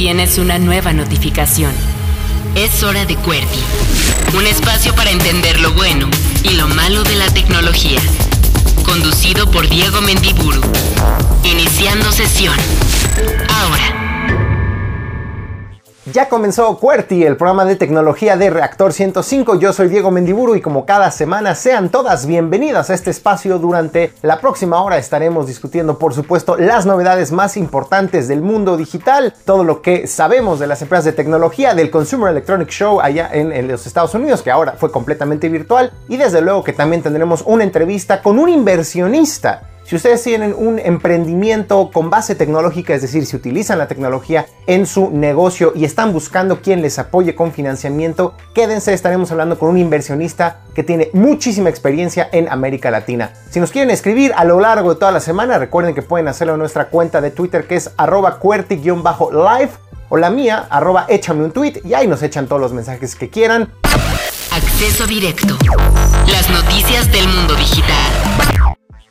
Tienes una nueva notificación. Es hora de QWERTY, un espacio para entender lo bueno y lo malo de la tecnología. Conducido por Diego Mendiburu. Iniciando sesión. Ahora. Ya comenzó QWERTY, el programa de tecnología de Reactor 105. Yo soy Diego Mendiburu y como cada semana sean todas bienvenidas a este espacio. Durante la próxima hora estaremos discutiendo, por supuesto, las novedades más importantes del mundo digital, todo lo que sabemos de las empresas de tecnología, del Consumer Electronic Show allá en, en los Estados Unidos, que ahora fue completamente virtual, y desde luego que también tendremos una entrevista con un inversionista si ustedes tienen un emprendimiento con base tecnológica, es decir, si utilizan la tecnología en su negocio y están buscando quien les apoye con financiamiento, quédense, estaremos hablando con un inversionista que tiene muchísima experiencia en América Latina. Si nos quieren escribir a lo largo de toda la semana, recuerden que pueden hacerlo en nuestra cuenta de Twitter que es arroba cuerti-live o la mía, arroba échame un tweet y ahí nos echan todos los mensajes que quieran. Acceso directo. Las noticias del mundo digital.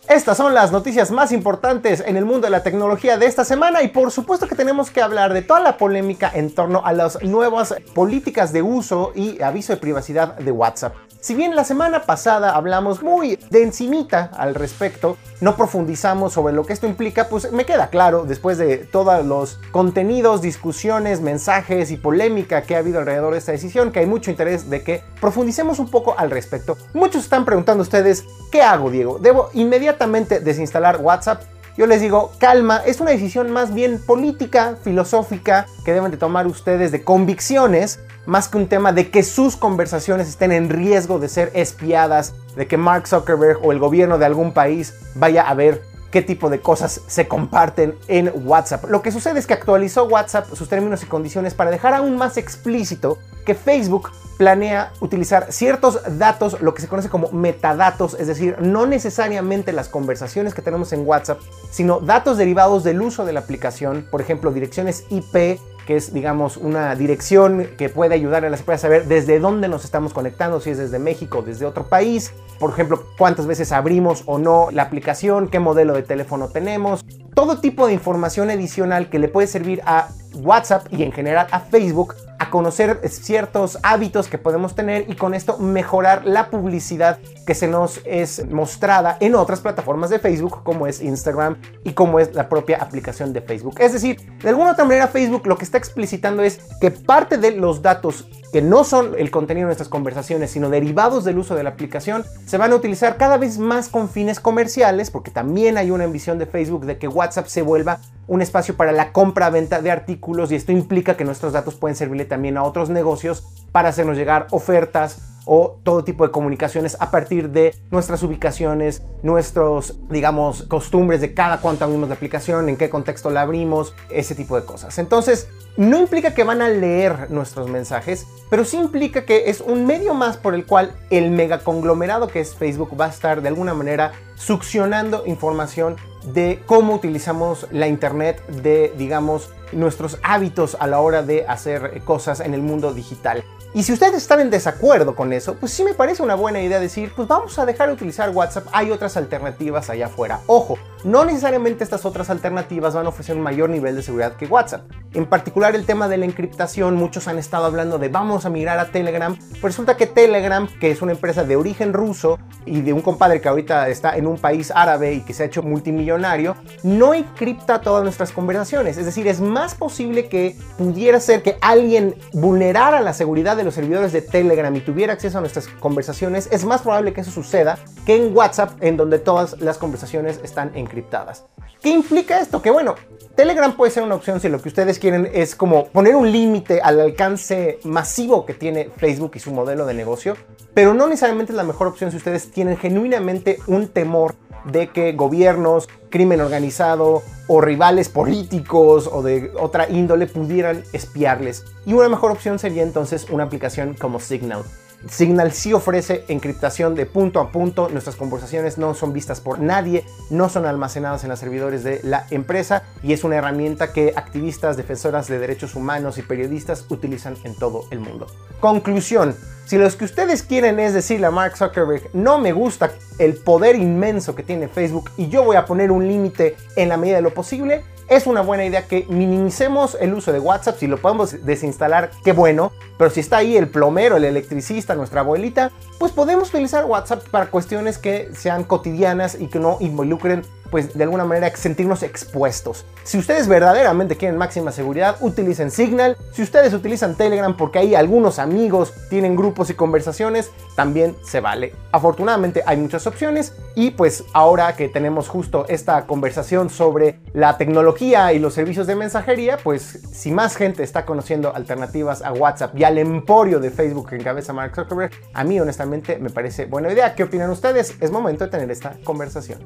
Estas son las noticias más importantes en el mundo de la tecnología de esta semana y por supuesto que tenemos que hablar de toda la polémica en torno a las nuevas políticas de uso y aviso de privacidad de WhatsApp. Si bien la semana pasada hablamos muy de encimita al respecto, no profundizamos sobre lo que esto implica, pues me queda claro, después de todos los contenidos, discusiones, mensajes y polémica que ha habido alrededor de esta decisión, que hay mucho interés de que profundicemos un poco al respecto. Muchos están preguntando ustedes, ¿qué hago, Diego? ¿Debo inmediatamente desinstalar WhatsApp? Yo les digo, calma, es una decisión más bien política, filosófica, que deben de tomar ustedes de convicciones, más que un tema de que sus conversaciones estén en riesgo de ser espiadas, de que Mark Zuckerberg o el gobierno de algún país vaya a ver qué tipo de cosas se comparten en WhatsApp. Lo que sucede es que actualizó WhatsApp sus términos y condiciones para dejar aún más explícito que Facebook planea utilizar ciertos datos, lo que se conoce como metadatos, es decir, no necesariamente las conversaciones que tenemos en WhatsApp, sino datos derivados del uso de la aplicación, por ejemplo, direcciones IP, que es, digamos, una dirección que puede ayudar a las empresas a saber desde dónde nos estamos conectando, si es desde México o desde otro país, por ejemplo, cuántas veces abrimos o no la aplicación, qué modelo de teléfono tenemos, todo tipo de información adicional que le puede servir a WhatsApp y en general a Facebook a conocer ciertos hábitos que podemos tener y con esto mejorar la publicidad que se nos es mostrada en otras plataformas de Facebook como es Instagram y como es la propia aplicación de Facebook. Es decir, de alguna otra manera Facebook lo que está explicitando es que parte de los datos que no son el contenido de nuestras conversaciones, sino derivados del uso de la aplicación, se van a utilizar cada vez más con fines comerciales, porque también hay una ambición de Facebook de que WhatsApp se vuelva un espacio para la compra-venta de artículos y esto implica que nuestros datos pueden servirle también a otros negocios para hacernos llegar ofertas o todo tipo de comunicaciones a partir de nuestras ubicaciones, nuestros, digamos, costumbres de cada cuánto abrimos la aplicación, en qué contexto la abrimos, ese tipo de cosas. Entonces, no implica que van a leer nuestros mensajes, pero sí implica que es un medio más por el cual el megaconglomerado que es Facebook va a estar de alguna manera succionando información de cómo utilizamos la Internet, de, digamos, nuestros hábitos a la hora de hacer cosas en el mundo digital. Y si ustedes están en desacuerdo con eso, pues sí me parece una buena idea decir, pues vamos a dejar de utilizar WhatsApp, hay otras alternativas allá afuera. Ojo, no necesariamente estas otras alternativas van a ofrecer un mayor nivel de seguridad que WhatsApp. En particular el tema de la encriptación, muchos han estado hablando de vamos a migrar a Telegram, pues resulta que Telegram, que es una empresa de origen ruso y de un compadre que ahorita está en un país árabe y que se ha hecho multimillonario, no encripta todas nuestras conversaciones. Es decir, es más posible que pudiera ser que alguien vulnerara la seguridad de los servidores de Telegram y tuviera acceso a nuestras conversaciones, es más probable que eso suceda que en WhatsApp, en donde todas las conversaciones están encriptadas. ¿Qué implica esto? Que bueno, Telegram puede ser una opción si lo que ustedes quieren es como poner un límite al alcance masivo que tiene Facebook y su modelo de negocio, pero no necesariamente es la mejor opción si ustedes tienen genuinamente un temor de que gobiernos, crimen organizado o rivales políticos o de otra índole pudieran espiarles. Y una mejor opción sería entonces una aplicación como Signal. Signal sí ofrece encriptación de punto a punto, nuestras conversaciones no son vistas por nadie, no son almacenadas en los servidores de la empresa y es una herramienta que activistas, defensoras de derechos humanos y periodistas utilizan en todo el mundo. Conclusión, si los que ustedes quieren es decirle a Mark Zuckerberg, no me gusta el poder inmenso que tiene Facebook y yo voy a poner un límite en la medida de lo posible, es una buena idea que minimicemos el uso de WhatsApp. Si lo podemos desinstalar, qué bueno. Pero si está ahí el plomero, el electricista, nuestra abuelita, pues podemos utilizar WhatsApp para cuestiones que sean cotidianas y que no involucren pues de alguna manera sentirnos expuestos. Si ustedes verdaderamente quieren máxima seguridad, utilicen Signal. Si ustedes utilizan Telegram porque ahí algunos amigos tienen grupos y conversaciones, también se vale. Afortunadamente hay muchas opciones y pues ahora que tenemos justo esta conversación sobre la tecnología y los servicios de mensajería, pues si más gente está conociendo alternativas a WhatsApp y al emporio de Facebook que encabeza Mark Zuckerberg, a mí honestamente me parece buena idea. ¿Qué opinan ustedes? Es momento de tener esta conversación.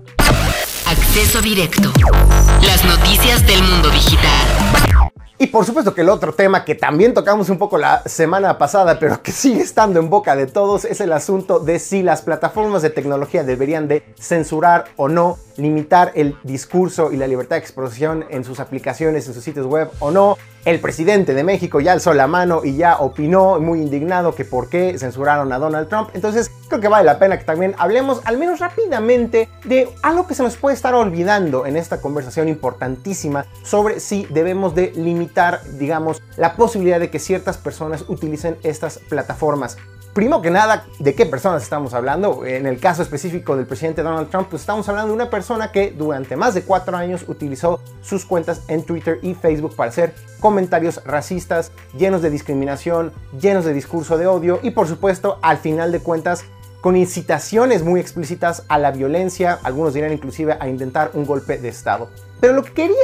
Acceso directo. Las noticias del mundo digital. Y por supuesto que el otro tema que también tocamos un poco la semana pasada, pero que sigue estando en boca de todos, es el asunto de si las plataformas de tecnología deberían de censurar o no, limitar el discurso y la libertad de expresión en sus aplicaciones, en sus sitios web o no. El presidente de México ya alzó la mano y ya opinó muy indignado que por qué censuraron a Donald Trump. Entonces creo que vale la pena que también hablemos al menos rápidamente de algo que se nos puede estar olvidando en esta conversación importantísima sobre si debemos de limitar, digamos, la posibilidad de que ciertas personas utilicen estas plataformas. Primero que nada, ¿de qué personas estamos hablando? En el caso específico del presidente Donald Trump, pues estamos hablando de una persona que durante más de cuatro años utilizó sus cuentas en Twitter y Facebook para hacer comentarios racistas, llenos de discriminación, llenos de discurso de odio y por supuesto, al final de cuentas, con incitaciones muy explícitas a la violencia, algunos dirán inclusive a intentar un golpe de Estado. Pero lo que quería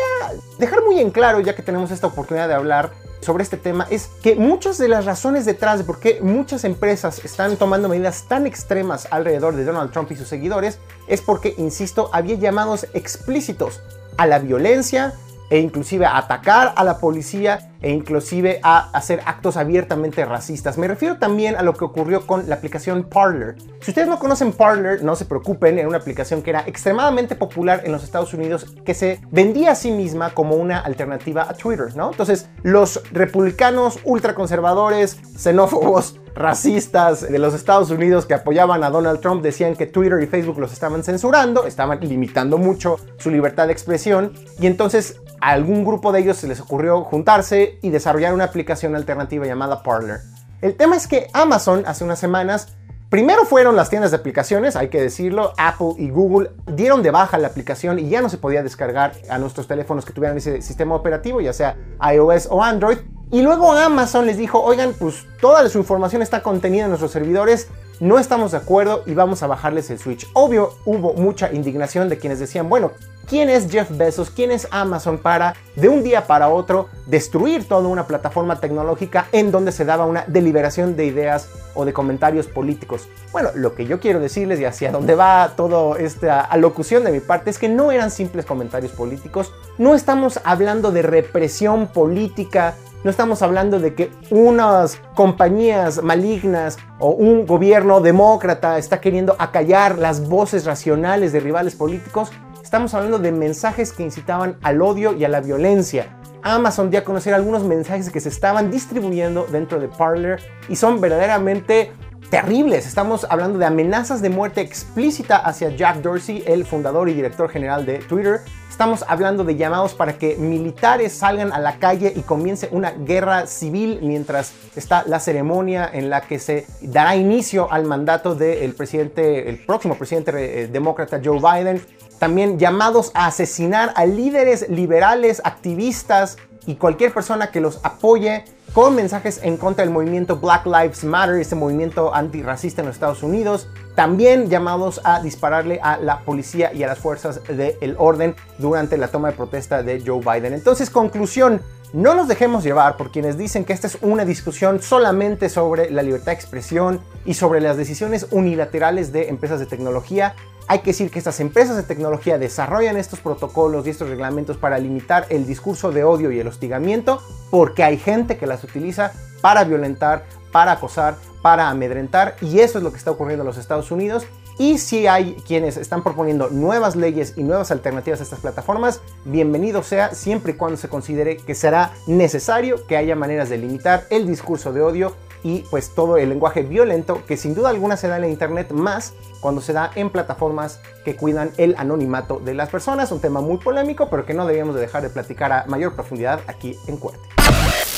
dejar muy en claro, ya que tenemos esta oportunidad de hablar, sobre este tema es que muchas de las razones detrás de por qué muchas empresas están tomando medidas tan extremas alrededor de Donald Trump y sus seguidores es porque, insisto, había llamados explícitos a la violencia, e inclusive a atacar a la policía e inclusive a hacer actos abiertamente racistas. Me refiero también a lo que ocurrió con la aplicación Parler. Si ustedes no conocen Parler, no se preocupen, era una aplicación que era extremadamente popular en los Estados Unidos que se vendía a sí misma como una alternativa a Twitter, ¿no? Entonces, los republicanos ultraconservadores, xenófobos, racistas de los Estados Unidos que apoyaban a Donald Trump decían que Twitter y Facebook los estaban censurando, estaban limitando mucho su libertad de expresión y entonces a algún grupo de ellos se les ocurrió juntarse y desarrollar una aplicación alternativa llamada Parler. El tema es que Amazon hace unas semanas Primero fueron las tiendas de aplicaciones, hay que decirlo, Apple y Google dieron de baja la aplicación y ya no se podía descargar a nuestros teléfonos que tuvieran ese sistema operativo, ya sea iOS o Android. Y luego Amazon les dijo, oigan, pues toda su información está contenida en nuestros servidores, no estamos de acuerdo y vamos a bajarles el switch. Obvio, hubo mucha indignación de quienes decían, bueno, ¿quién es Jeff Bezos? ¿Quién es Amazon para de un día para otro destruir toda una plataforma tecnológica en donde se daba una deliberación de ideas o de comentarios políticos? Bueno, lo que yo quiero decirles y hacia dónde va toda esta alocución de mi parte es que no eran simples comentarios políticos, no estamos hablando de represión política no estamos hablando de que unas compañías malignas o un gobierno demócrata está queriendo acallar las voces racionales de rivales políticos. Estamos hablando de mensajes que incitaban al odio y a la violencia. Amazon dio a conocer algunos mensajes que se estaban distribuyendo dentro de Parler y son verdaderamente terribles. Estamos hablando de amenazas de muerte explícita hacia Jack Dorsey, el fundador y director general de Twitter, Estamos hablando de llamados para que militares salgan a la calle y comience una guerra civil mientras está la ceremonia en la que se dará inicio al mandato del presidente, el próximo presidente eh, demócrata Joe Biden. También llamados a asesinar a líderes liberales, activistas y cualquier persona que los apoye con mensajes en contra del movimiento Black Lives Matter, este movimiento antirracista en los Estados Unidos. También llamados a dispararle a la policía y a las fuerzas del orden durante la toma de protesta de Joe Biden. Entonces, conclusión, no nos dejemos llevar por quienes dicen que esta es una discusión solamente sobre la libertad de expresión y sobre las decisiones unilaterales de empresas de tecnología. Hay que decir que estas empresas de tecnología desarrollan estos protocolos y estos reglamentos para limitar el discurso de odio y el hostigamiento porque hay gente que las utiliza para violentar, para acosar, para amedrentar y eso es lo que está ocurriendo en los Estados Unidos. Y si hay quienes están proponiendo nuevas leyes y nuevas alternativas a estas plataformas, bienvenido sea siempre y cuando se considere que será necesario que haya maneras de limitar el discurso de odio y pues todo el lenguaje violento que sin duda alguna se da en la internet más cuando se da en plataformas que cuidan el anonimato de las personas, un tema muy polémico pero que no debíamos de dejar de platicar a mayor profundidad aquí en Cuerte.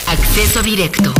Acceso directo.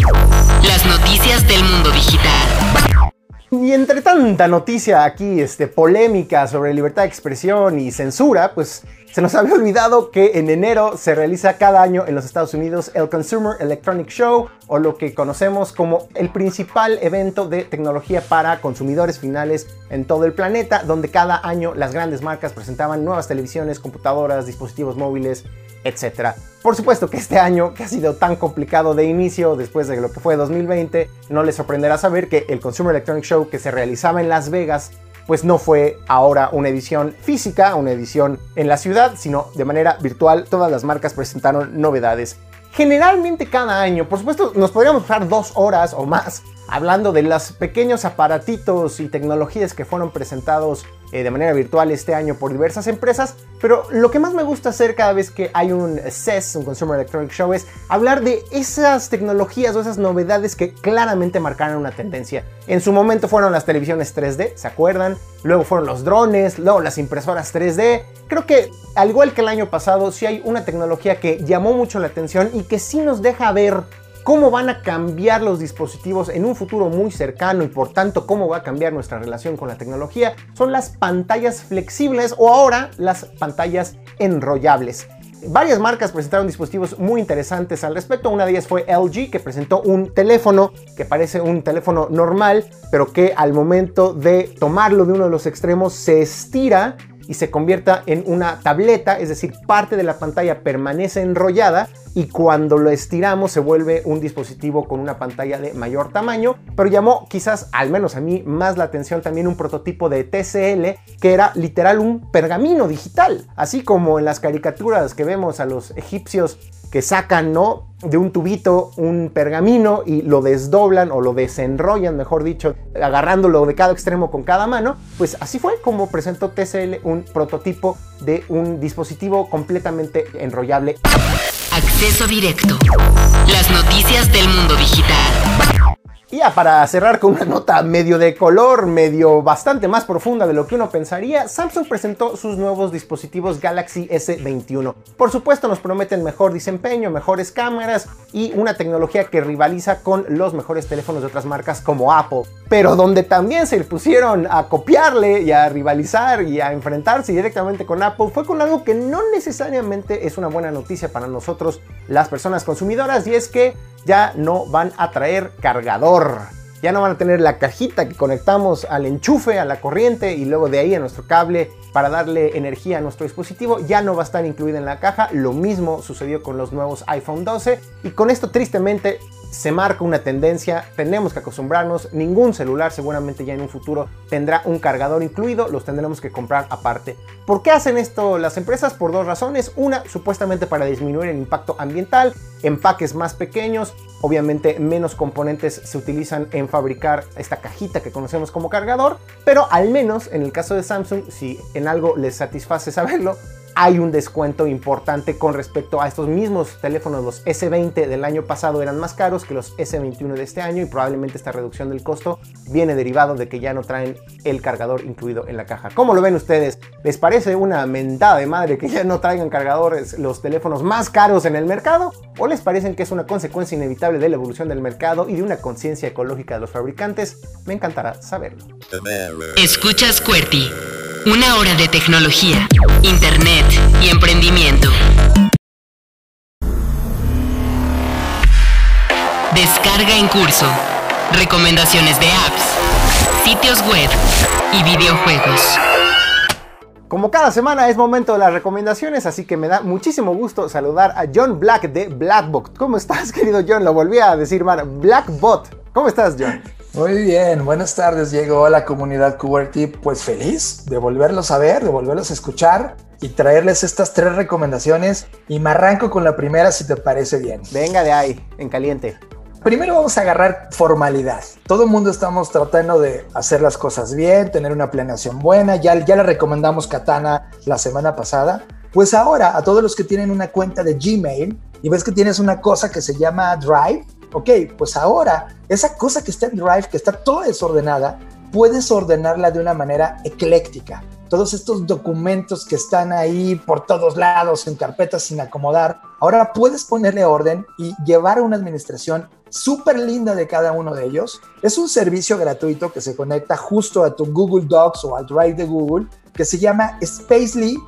Las noticias del mundo digital. Y entre tanta noticia aquí, este, polémica sobre libertad de expresión y censura, pues se nos había olvidado que en enero se realiza cada año en los Estados Unidos el Consumer Electronic Show, o lo que conocemos como el principal evento de tecnología para consumidores finales en todo el planeta, donde cada año las grandes marcas presentaban nuevas televisiones, computadoras, dispositivos móviles, etc. Por supuesto que este año, que ha sido tan complicado de inicio después de lo que fue 2020, no les sorprenderá saber que el Consumer Electronic Show que se realizaba en Las Vegas pues no fue ahora una edición física, una edición en la ciudad, sino de manera virtual. Todas las marcas presentaron novedades. Generalmente cada año, por supuesto, nos podríamos pasar dos horas o más hablando de los pequeños aparatitos y tecnologías que fueron presentados eh, de manera virtual este año por diversas empresas, pero lo que más me gusta hacer cada vez que hay un CES, un Consumer Electronic Show, es hablar de esas tecnologías o esas novedades que claramente marcaron una tendencia. En su momento fueron las televisiones 3D, ¿se acuerdan? Luego fueron los drones, luego las impresoras 3D. Creo que al igual que el año pasado, sí hay una tecnología que llamó mucho la atención y que sí nos deja ver cómo van a cambiar los dispositivos en un futuro muy cercano y por tanto cómo va a cambiar nuestra relación con la tecnología son las pantallas flexibles o ahora las pantallas enrollables. Varias marcas presentaron dispositivos muy interesantes al respecto. Una de ellas fue LG, que presentó un teléfono que parece un teléfono normal, pero que al momento de tomarlo de uno de los extremos se estira y se convierta en una tableta, es decir, parte de la pantalla permanece enrollada y cuando lo estiramos se vuelve un dispositivo con una pantalla de mayor tamaño, pero llamó quizás, al menos a mí, más la atención también un prototipo de TCL que era literal un pergamino digital, así como en las caricaturas que vemos a los egipcios que sacan, ¿no? De un tubito un pergamino y lo desdoblan o lo desenrollan, mejor dicho, agarrándolo de cada extremo con cada mano. Pues así fue como presentó TCL un prototipo de un dispositivo completamente enrollable. Acceso directo. Las noticias del mundo digital. Y ya para cerrar con una nota medio de color, medio bastante más profunda de lo que uno pensaría, Samsung presentó sus nuevos dispositivos Galaxy S21. Por supuesto nos prometen mejor desempeño, mejores cámaras y una tecnología que rivaliza con los mejores teléfonos de otras marcas como Apple. Pero donde también se pusieron a copiarle y a rivalizar y a enfrentarse directamente con Apple fue con algo que no necesariamente es una buena noticia para nosotros las personas consumidoras y es que ya no van a traer cargador. Ya no van a tener la cajita que conectamos al enchufe, a la corriente y luego de ahí a nuestro cable para darle energía a nuestro dispositivo. Ya no va a estar incluida en la caja. Lo mismo sucedió con los nuevos iPhone 12. Y con esto tristemente se marca una tendencia, tenemos que acostumbrarnos, ningún celular seguramente ya en un futuro tendrá un cargador incluido, los tendremos que comprar aparte. ¿Por qué hacen esto las empresas? Por dos razones. Una, supuestamente para disminuir el impacto ambiental, empaques más pequeños, obviamente menos componentes se utilizan en fabricar esta cajita que conocemos como cargador, pero al menos en el caso de Samsung, si en algo les satisface saberlo, hay un descuento importante con respecto a estos mismos teléfonos. Los S20 del año pasado eran más caros que los S21 de este año y probablemente esta reducción del costo viene derivado de que ya no traen el cargador incluido en la caja. ¿Cómo lo ven ustedes? ¿Les parece una mentada de madre que ya no traigan cargadores los teléfonos más caros en el mercado? ¿O les parecen que es una consecuencia inevitable de la evolución del mercado y de una conciencia ecológica de los fabricantes? Me encantará saberlo. Escuchas QWERTY. Una hora de tecnología, internet y emprendimiento. Descarga en curso. Recomendaciones de apps, sitios web y videojuegos. Como cada semana es momento de las recomendaciones, así que me da muchísimo gusto saludar a John Black de Blackbot. ¿Cómo estás, querido John? Lo volví a decir mal. Blackbot. ¿Cómo estás, John? Muy bien, buenas tardes Diego, la comunidad QWERTY, pues feliz de volverlos a ver, de volverlos a escuchar y traerles estas tres recomendaciones y me arranco con la primera si te parece bien. Venga de ahí, en caliente. Primero vamos a agarrar formalidad. Todo el mundo estamos tratando de hacer las cosas bien, tener una planeación buena, ya, ya le recomendamos Katana la semana pasada. Pues ahora a todos los que tienen una cuenta de Gmail y ves que tienes una cosa que se llama Drive, ok, pues ahora esa cosa que está en Drive, que está toda desordenada, puedes ordenarla de una manera ecléctica. Todos estos documentos que están ahí por todos lados en carpetas sin acomodar, ahora puedes ponerle orden y llevar una administración súper linda de cada uno de ellos. Es un servicio gratuito que se conecta justo a tu Google Docs o al Drive de Google que se llama spacely.io.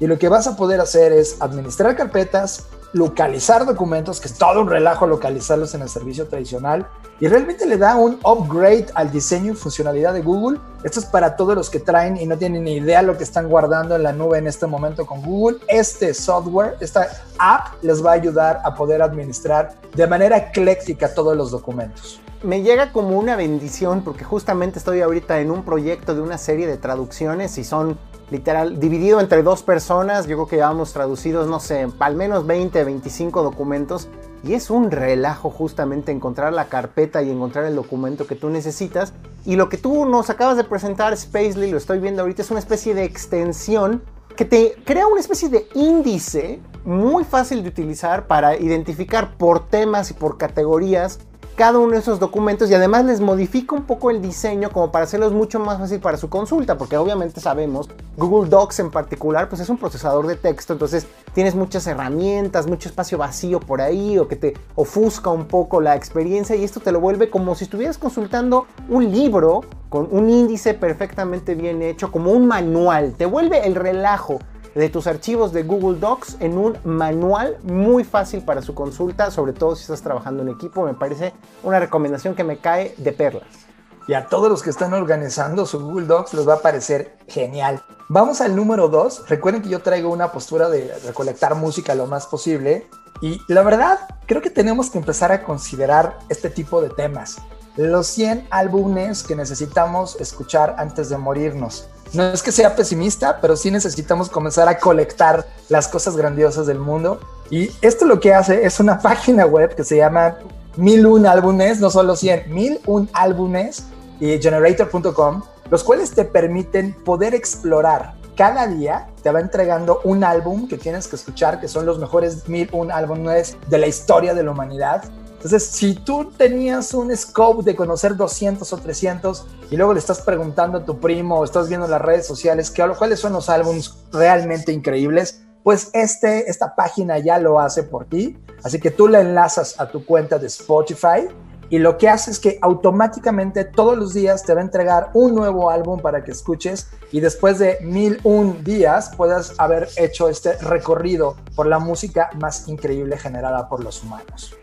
Y lo que vas a poder hacer es administrar carpetas, localizar documentos, que es todo un relajo localizarlos en el servicio tradicional, y realmente le da un upgrade al diseño y funcionalidad de Google. Esto es para todos los que traen y no tienen ni idea lo que están guardando en la nube en este momento con Google. Este software, esta app les va a ayudar a poder administrar de manera ecléctica todos los documentos me llega como una bendición porque justamente estoy ahorita en un proyecto de una serie de traducciones y son literal, dividido entre dos personas, yo creo que llevamos traducidos, no sé, al menos 20, 25 documentos. Y es un relajo justamente encontrar la carpeta y encontrar el documento que tú necesitas. Y lo que tú nos acabas de presentar, Spacely, lo estoy viendo ahorita, es una especie de extensión que te crea una especie de índice muy fácil de utilizar para identificar por temas y por categorías cada uno de esos documentos y además les modifica un poco el diseño como para hacerlos mucho más fácil para su consulta, porque obviamente sabemos, Google Docs en particular, pues es un procesador de texto, entonces tienes muchas herramientas, mucho espacio vacío por ahí o que te ofusca un poco la experiencia y esto te lo vuelve como si estuvieras consultando un libro con un índice perfectamente bien hecho, como un manual, te vuelve el relajo de tus archivos de Google Docs en un manual muy fácil para su consulta, sobre todo si estás trabajando en equipo. Me parece una recomendación que me cae de perlas. Y a todos los que están organizando su Google Docs les va a parecer genial. Vamos al número 2. Recuerden que yo traigo una postura de recolectar música lo más posible. Y la verdad, creo que tenemos que empezar a considerar este tipo de temas. Los 100 álbumes que necesitamos escuchar antes de morirnos. No es que sea pesimista, pero sí necesitamos comenzar a colectar las cosas grandiosas del mundo. Y esto lo que hace es una página web que se llama 1001 álbumes, no solo 100, 1001 álbumes y generator.com, los cuales te permiten poder explorar. Cada día te va entregando un álbum que tienes que escuchar, que son los mejores 1001 álbumes de la historia de la humanidad entonces, si tú tenías un scope de conocer 200 o 300 y luego le estás preguntando a tu primo o estás viendo en las redes sociales que, cuáles son los álbumes realmente increíbles, pues este, esta página ya lo hace por ti. Así que tú la enlazas a tu cuenta de Spotify y lo que hace es que automáticamente todos los días te va a entregar un nuevo álbum para que escuches y después de mil un días puedas haber hecho este recorrido por la música más increíble generada por los humanos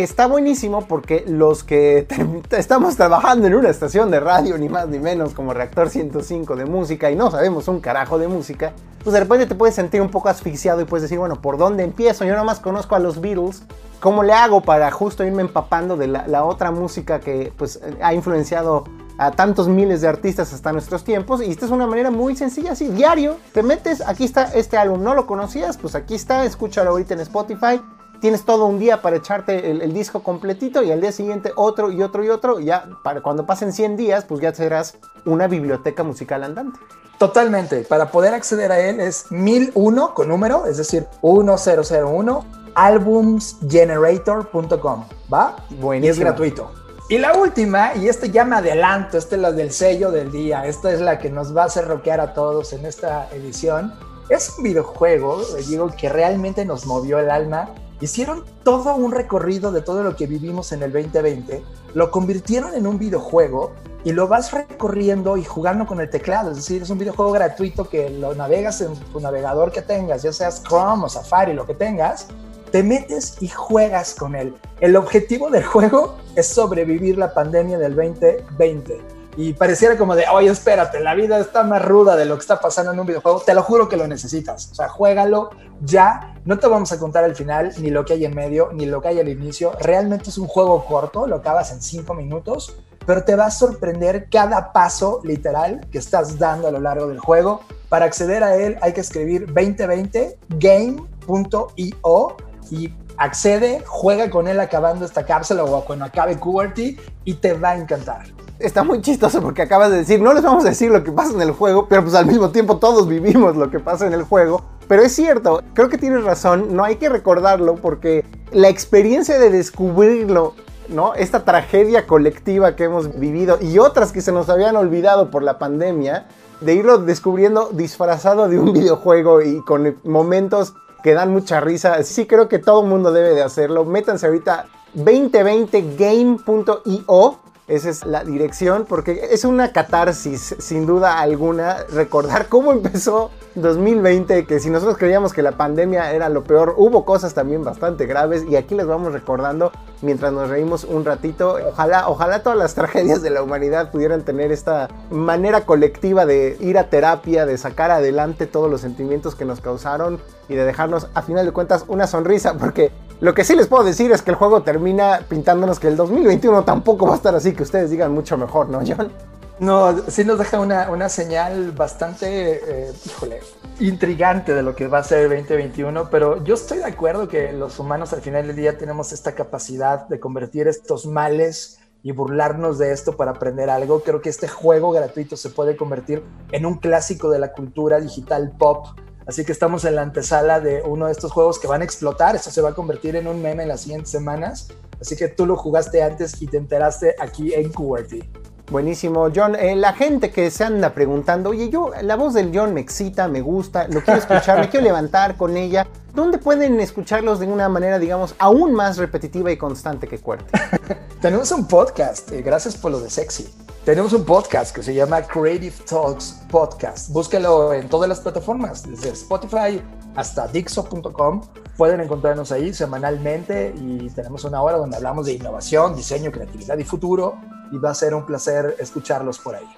que está buenísimo porque los que estamos trabajando en una estación de radio, ni más ni menos, como Reactor 105 de música y no sabemos un carajo de música, pues de repente te puedes sentir un poco asfixiado y puedes decir, bueno, ¿por dónde empiezo? Yo nada más conozco a los Beatles. ¿Cómo le hago para justo irme empapando de la, otra música que pues ha influenciado a tantos miles de artistas hasta nuestros tiempos y esta es una manera muy sencilla, así, diario, te metes, aquí está este álbum, no lo conocías, pues aquí está, escúchalo ahorita en Spotify, tienes todo un día para echarte el, disco completito y al día siguiente otro y otro y otro. Y ya para cuando pasen 100 días, pues ya serás una biblioteca musical andante. Totalmente. Para poder acceder a él es 1001 con número, es decir, 1001 albumsgenerator.com. ¿Va? Buenísimo. Y es gratuito. Y la última, y este ya me adelanto, esta es la del sello del día, esta es la que nos va a hacer rockear a todos en esta edición. Es un videojuego, digo, que realmente nos movió el alma hicieron todo un recorrido de todo lo que vivimos en el 2020, lo convirtieron en un videojuego y lo vas recorriendo y jugando con el teclado. Es decir, es un videojuego gratuito que lo navegas en tu navegador que tengas, ya seas Chrome o Safari, lo que tengas, te metes y juegas con él. El objetivo del juego es sobrevivir la pandemia del 2020 y pareciera como de, oye, espérate, la vida está más ruda de lo que está pasando en un videojuego, te lo juro que lo necesitas. O sea, juégalo ya. No te vamos a contar el final, ni lo que hay en medio, ni lo que hay al inicio. Realmente es un juego corto, lo acabas en cinco minutos, pero te va a sorprender cada paso literal que estás dando a lo largo del juego. Para acceder a él hay que escribir 2020 game.io y accede, juega con él acabando esta cápsula o cuando acabe QWERTY y te va a encantar está muy chistoso porque acabas de decir, no les vamos a decir lo que pasa en el juego, pero pues al mismo tiempo todos vivimos lo que pasa en el juego, Pero es cierto, creo que tienes razón, no hay que recordarlo porque la experiencia de descubrirlo ¿no? Esta tragedia colectiva que hemos vivido y otras que se nos habían olvidado por la pandemia, de irlo descubriendo disfrazado de un videojuego y con momentos que dan mucha risa. Sí creo que todo el mundo debe de hacerlo. Métanse ahorita 2020game.io. Esa es la dirección porque es una catarsis, sin duda alguna, recordar cómo empezó 2020, que si nosotros creíamos que la pandemia era lo peor, hubo cosas también bastante graves y aquí les vamos recordando mientras nos reímos un ratito. Ojalá, ojalá todas las tragedias de la humanidad pudieran tener esta manera colectiva de ir a terapia, de sacar adelante todos los sentimientos que nos causaron y de dejarnos a final de cuentas una sonrisa, porque lo que sí les puedo decir es que el juego termina pintándonos que el 2021 tampoco va a estar así, que ustedes digan mucho mejor, ¿no, John? No, sí nos deja una, señal bastante, eh, híjole, intrigante de lo que va a ser el 2021, pero yo estoy de acuerdo que los humanos al final del día tenemos esta capacidad de convertir estos males y burlarnos de esto para aprender algo. Creo que este juego gratuito se puede convertir en un clásico de la cultura digital pop. Así que estamos en la antesala de uno de estos juegos que van a explotar. Esto se va a convertir en un meme en las siguientes semanas. Así que tú lo jugaste antes y te enteraste aquí en QWERTY. Buenísimo, John. Eh, la gente que se anda preguntando, oye, yo, la voz del John me excita, me gusta, lo quiero escuchar, me quiero levantar con ella. ¿Dónde pueden escucharlos de una manera, digamos, aún más repetitiva y constante que Cuerte? Tenemos un podcast, eh, gracias por lo de sexy. Tenemos un podcast que se llama Creative Talks Podcast. Búsquelo en todas las plataformas, desde Spotify hasta Dixo.com. Pueden encontrarnos ahí semanalmente y tenemos una hora donde hablamos de innovación, diseño, creatividad y futuro y va a ser un placer escucharlos por ahí.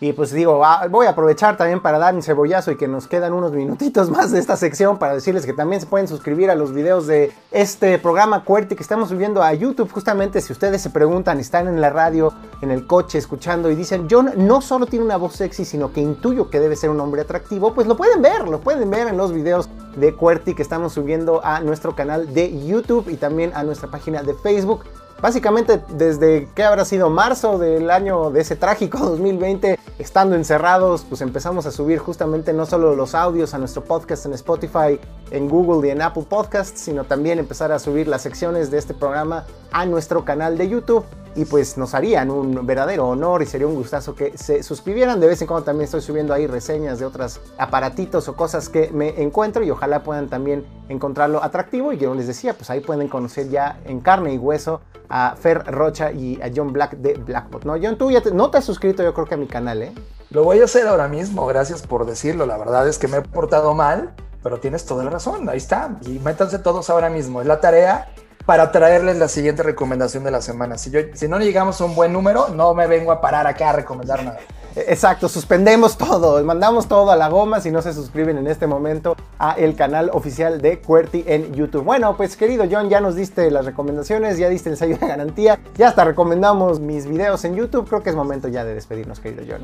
Y pues digo, voy a aprovechar también para dar un cebollazo y que nos quedan unos minutitos más de esta sección para decirles que también se pueden suscribir a los videos de este programa QWERTY que estamos subiendo a YouTube. Justamente si ustedes se preguntan, están en la radio, en el coche, escuchando y dicen, John no solo tiene una voz sexy, sino que intuyo que debe ser un hombre atractivo, pues lo pueden ver, lo pueden ver en los videos de QWERTY que estamos subiendo a nuestro canal de YouTube y también a nuestra página de Facebook. Básicamente desde que habrá sido marzo del año de ese trágico 2020, estando encerrados, pues empezamos a subir justamente no solo los audios a nuestro podcast en Spotify, en Google y en Apple Podcasts, sino también empezar a subir las secciones de este programa a nuestro canal de YouTube y pues nos harían un verdadero honor y sería un gustazo que se suscribieran. De vez en cuando también estoy subiendo ahí reseñas de otros aparatitos o cosas que me encuentro y ojalá puedan también encontrarlo atractivo. Y yo les decía, pues ahí pueden conocer ya en carne y hueso a Fer Rocha y a John Black de Blackbot. ¿no? John, tú ya no te has suscrito yo creo que a mi canal, ¿eh? Lo voy a hacer ahora mismo, gracias por decirlo. La verdad es que me he portado mal, pero tienes toda la razón, ahí está. Y métanse todos ahora mismo, es la tarea para traerles la siguiente recomendación de la semana. Si, yo, si no llegamos a un buen número, no me vengo a parar acá a recomendar nada. Exacto, suspendemos todo, mandamos todo a la goma si no se suscriben en este momento a el canal oficial de QWERTY en YouTube. Bueno, pues querido John, ya nos diste las recomendaciones, ya diste el sello de garantía, ya hasta recomendamos mis videos en YouTube, creo que es momento ya de despedirnos, querido John.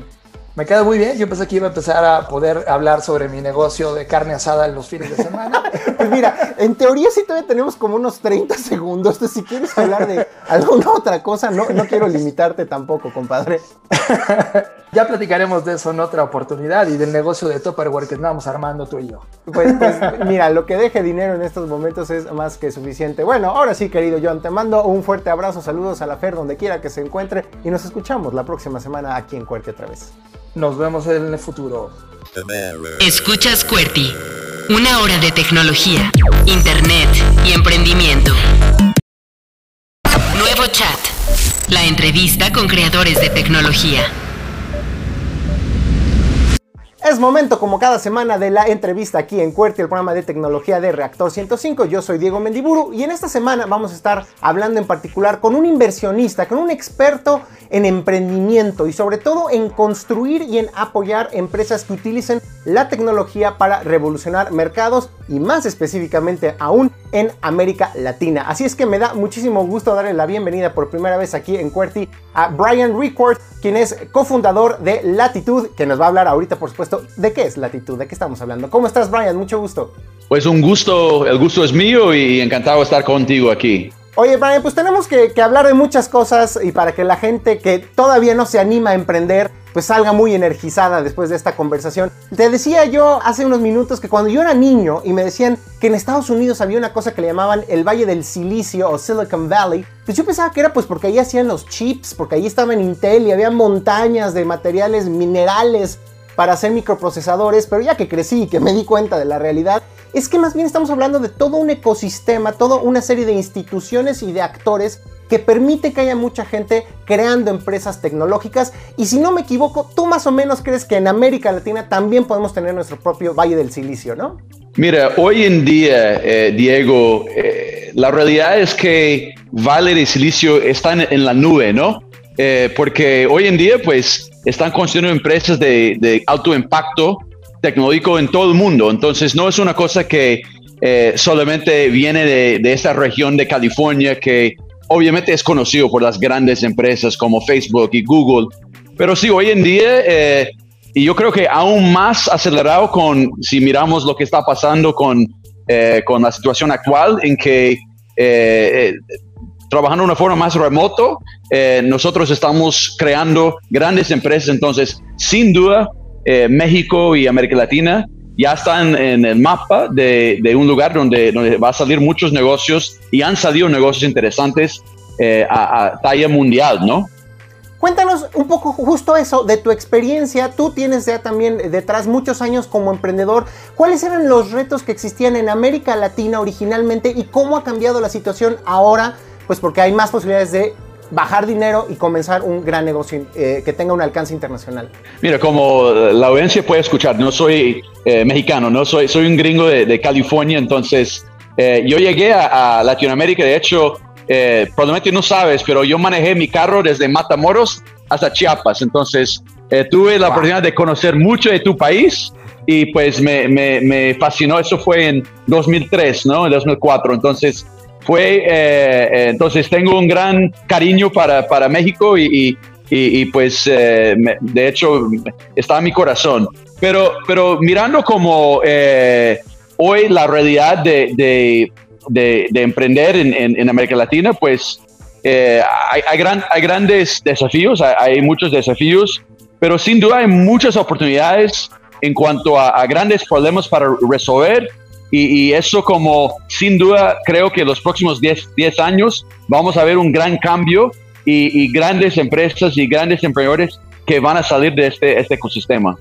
Me queda muy bien. Yo pensé que iba a empezar a poder hablar sobre mi negocio de carne asada en los fines de semana. pues mira, en teoría sí todavía tenemos como unos 30 segundos. Entonces, si quieres hablar de alguna otra cosa, no, no quiero limitarte tampoco, compadre. ya platicaremos de eso en otra oportunidad y del negocio de Tupperware que estamos armando tú y yo. Pues, pues mira, lo que deje dinero en estos momentos es más que suficiente. Bueno, ahora sí, querido John, te mando un fuerte abrazo, saludos a la Fer donde quiera que se encuentre y nos escuchamos la próxima semana aquí en Cuerte otra vez. Nos vemos en el futuro. Escuchas QWERTY, una hora de tecnología, internet y emprendimiento. Nuevo chat, la entrevista con creadores de tecnología. Es momento, como cada semana, de la entrevista aquí en Cuerti, el programa de tecnología de Reactor 105. Yo soy Diego Mendiburu y en esta semana vamos a estar hablando en particular con un inversionista, con un experto en emprendimiento y sobre todo en construir y en apoyar empresas que utilicen la tecnología para revolucionar mercados y más específicamente aún en América Latina. Así es que me da muchísimo gusto darle la bienvenida por primera vez aquí en Cuerti a Brian Record, quien es cofundador de Latitud, que nos va a hablar ahorita por supuesto de qué es Latitud, de qué estamos hablando. ¿Cómo estás Brian? Mucho gusto. Pues un gusto, el gusto es mío y encantado de estar contigo aquí. Oye, pues tenemos que, hablar de muchas cosas y para que la gente que todavía no se anima a emprender pues salga muy energizada después de esta conversación. Te decía yo hace unos minutos que cuando yo era niño y me decían que en Estados Unidos había una cosa que le llamaban el Valle del Silicio o Silicon Valley, pues yo pensaba que era pues porque ahí hacían los chips, porque ahí estaba en Intel y había montañas de materiales minerales para hacer microprocesadores, pero ya que crecí y que me di cuenta de la realidad, es que más bien estamos hablando de todo un ecosistema, toda una serie de instituciones y de actores que permite que haya mucha gente creando empresas tecnológicas. Y si no me equivoco, tú más o menos crees que en América Latina también podemos tener nuestro propio Valle del Silicio, ¿no? Mira, hoy en día, eh, Diego, eh, la realidad es que Valle del Silicio está en, la nube, ¿no? Eh, porque hoy en día, pues, están construyendo empresas de, alto impacto tecnológico en todo el mundo. Entonces, no es una cosa que solamente viene de, de esta región de California que obviamente es conocido por las grandes empresas como Facebook y Google, pero sí, hoy en día, eh, y yo creo que aún más acelerado con, si miramos lo que está pasando con, eh, con la situación actual, en que eh, trabajando de una forma más remoto, nosotros estamos creando grandes empresas, entonces, sin duda, México y América Latina ya están en el mapa de, un lugar donde, donde, va a salir muchos negocios y han salido negocios interesantes eh, a, talla mundial, ¿no? Cuéntanos un poco justo eso de tu experiencia. Tú tienes ya también detrás muchos años como emprendedor. ¿Cuáles eran los retos que existían en América Latina originalmente y cómo ha cambiado la situación ahora? Pues porque hay más posibilidades de bajar dinero y comenzar un gran negocio eh, que tenga un alcance internacional? Mira, como la audiencia puede escuchar, no soy eh, mexicano, no soy, soy un gringo de, California, entonces eh, yo llegué a, Latinoamérica, de hecho, probablemente no sabes, pero yo manejé mi carro desde Matamoros hasta Chiapas, entonces tuve la oportunidad de conocer mucho de tu país y pues me, me, me fascinó, eso fue en 2003, ¿no? En 2004, entonces fue, eh, eh, entonces tengo un gran cariño para, para México y, y, pues eh, de hecho está en mi corazón. Pero, pero mirando como hoy la realidad de, de, de, emprender en, en, América Latina, pues hay, hay, gran, hay, grandes desafíos, hay, muchos desafíos, pero sin duda hay muchas oportunidades en cuanto a, a grandes problemas para resolver y, eso como sin duda creo que los próximos 10, 10 años vamos a ver un gran cambio y, grandes empresas y grandes emprendedores que van a salir de este, este ecosistema.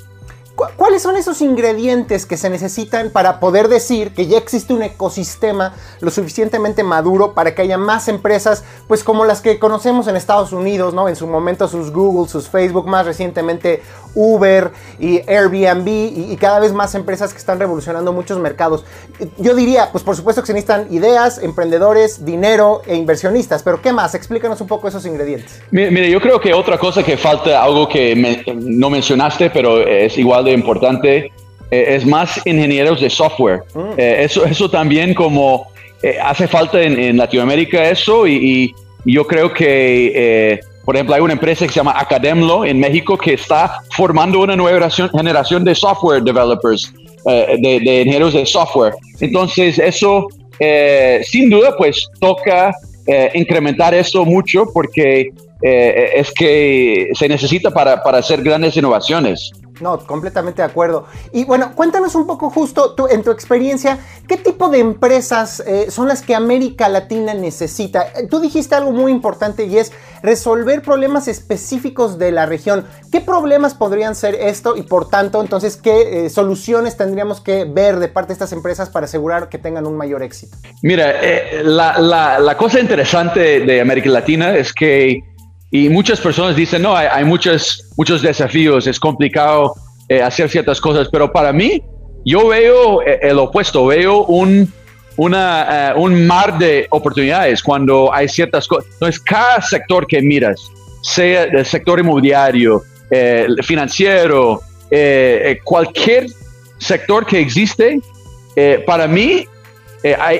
¿Cuáles son esos ingredientes que se necesitan para poder decir que ya existe un ecosistema lo suficientemente maduro para que haya más empresas, pues como las que conocemos en Estados Unidos, ¿no? En su momento sus Google, sus Facebook, más recientemente Uber y Airbnb y, cada vez más empresas que están revolucionando muchos mercados. Yo diría, pues por supuesto que se necesitan ideas, emprendedores, dinero e inversionistas, pero ¿qué más? Explícanos un poco esos ingredientes. Mire, yo creo que otra cosa que falta, algo que no mencionaste, pero es igual de importante, eh, es más ingenieros de software. Mm. Eh, eso, eso también como eh, hace falta en, Latinoamérica eso y, yo creo que por ejemplo, hay una empresa que se llama Academlo en México que está formando una nueva generación, de software developers, eh, de, ingenieros de software. Entonces, eso sin duda, pues toca eh, incrementar eso mucho porque es que se necesita para, para hacer grandes innovaciones. No, completamente de acuerdo. Y bueno, cuéntanos un poco justo en tu experiencia, ¿qué tipo de empresas eh, son las que América Latina necesita? Tú dijiste algo muy importante y es resolver problemas específicos de la región. ¿Qué problemas podrían ser esto y por tanto, entonces, qué eh, soluciones tendríamos que ver de parte de estas empresas para asegurar que tengan un mayor éxito? Mira, eh, la, la cosa interesante de América Latina es que y muchas personas dicen, no, hay, muchos, muchos desafíos, es complicado eh, hacer ciertas cosas, pero para mí, yo veo eh, el opuesto, veo un, eh, un mar de oportunidades cuando hay ciertas cosas. Entonces, cada sector que miras, sea el sector inmobiliario, financiero, cualquier sector que existe, para mí